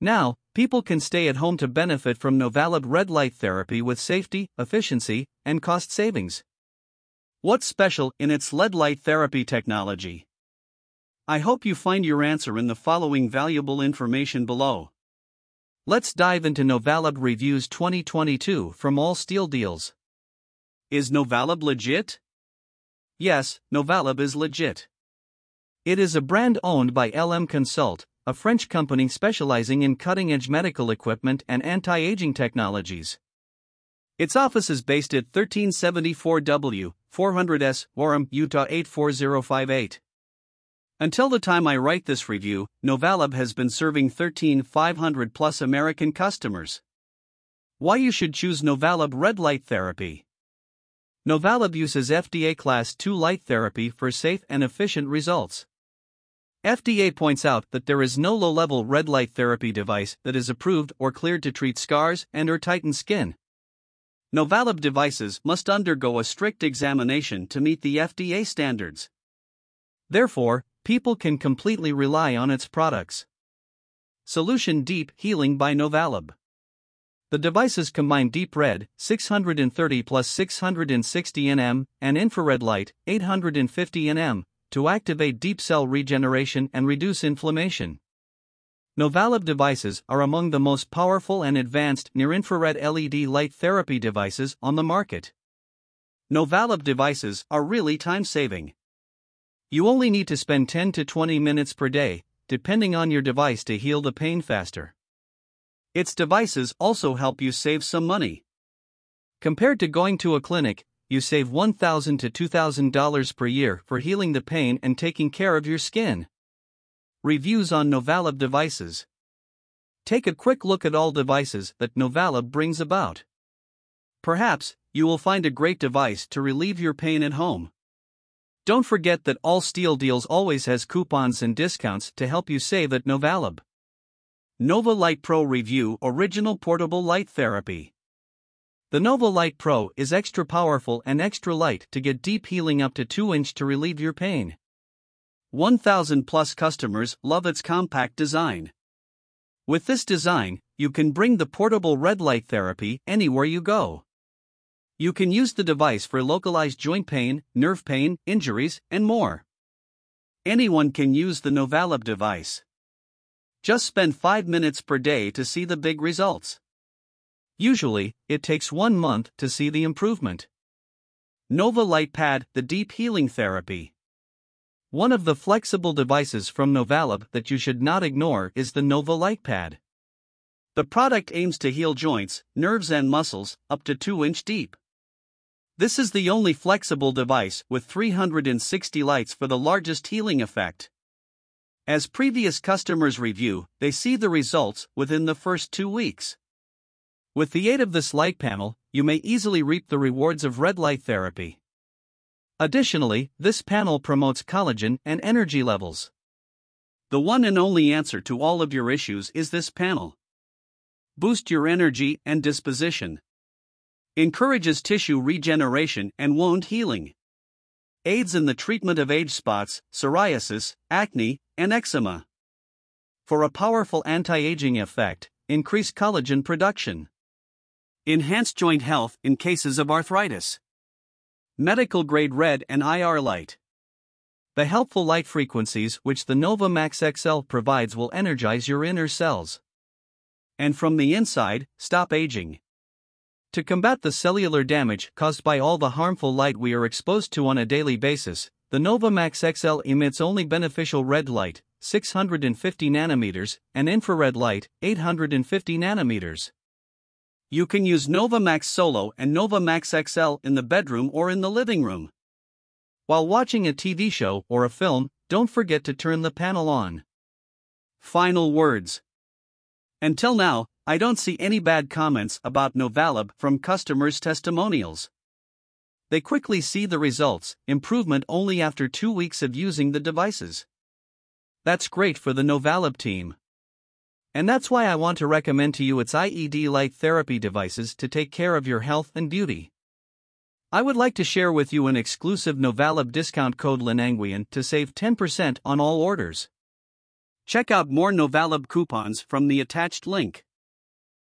Now, people can stay at home to benefit from Novaalab red light therapy with safety, efficiency, and cost savings. What's special in its LED light therapy technology? I hope you find your answer in the following valuable information below. Let's dive into Novaalab Reviews 2022 from All Steal Deals. Is Novaalab legit? Yes, Novaalab is legit. It is a brand owned by LM Consult, a French company specializing in cutting edge medical equipment and anti aging technologies. Its office is based at 1374W, 400S, Orem, Utah 84058. Until the time I write this review, Novaalab has been serving 13,500 plus American customers. Why you should choose Novaalab red light therapy. Novaalab uses FDA Class II light therapy for safe and efficient results. FDA points out that there is no low level red light therapy device that is approved or cleared to treat scars and or tighten skin. Novaalab devices must undergo a strict examination to meet the FDA standards. Therefore, people can completely rely on its products. Solution Deep Healing by Novaalab. The devices combine deep red, 630 plus 660 nm, and infrared light, 850 nm, to activate deep cell regeneration and reduce inflammation. Novaalab devices are among the most powerful and advanced near infrared LED light therapy devices on the market. Novaalab devices are really time saving. You only need to spend 10 to 20 minutes per day, depending on your device, to heal the pain faster. Its devices also help you save some money. Compared to going to a clinic, you save $1,000 to $2,000 per year for healing the pain and taking care of your skin. Reviews on Novaalab devices. Take a quick look at all devices that Novaalab brings about. Perhaps you will find a great device to relieve your pain at home. Don't forget that All Steal Deals always has coupons and discounts to help you save at Novaalab. Nova Light Pro Review Original Portable Light Therapy. The Nova Light Pro is extra powerful and extra light to get deep healing up to 2 inch to relieve your pain. 1000 plus customers love its compact design. With this design, you can bring the portable red light therapy anywhere you go. You can use the device for localized joint pain, nerve pain, injuries, and more. Anyone can use the Novaalab device. Just spend 5 minutes per day to see the big results. Usually, it takes one month to see the improvement. Nova Light Pad, the deep healing therapy. One of the flexible devices from Novaalab that you should not ignore is the Nova Light Pad. The product aims to heal joints, nerves, and muscles up to 2 inch deep. This is the only flexible device with 360 lights for the largest healing effect. As previous customers review, they see the results within the first two weeks. With the aid of this light panel, you may easily reap the rewards of red light therapy. Additionally, this panel promotes collagen and energy levels. The one and only answer to all of your issues is this panel. Boost your energy and disposition encourages tissue regeneration and wound healing, aids in the treatment of age spots, psoriasis, acne, and eczema. For a powerful anti aging effect, increase collagen production, enhance joint health in cases of arthritis, medical grade red and IR light. The helpful light frequencies which the Nova Max XL provides will energize your inner cells. And from the inside, stop aging. To combat the cellular damage caused by all the harmful light we are exposed to on a daily basis, the Novamax XL emits only beneficial red light, 650 nanometers, and infrared light, 850 nanometers. You can use Novamax Solo and Novamax XL in the bedroom or in the living room. While watching a TV show or a film, don't forget to turn the panel on. Final words. Until now, I don't see any bad comments about Novaalab from customers' testimonials. They quickly see the results, improvement only after two weeks of using the devices. That's great for the Novaalab team. And that's why I want to recommend to you its LED light therapy devices to take care of your health and beauty. I would like to share with you an exclusive Novaalab discount code Linanguian to save 10% on all orders. Check out more Novaalab coupons from the attached link.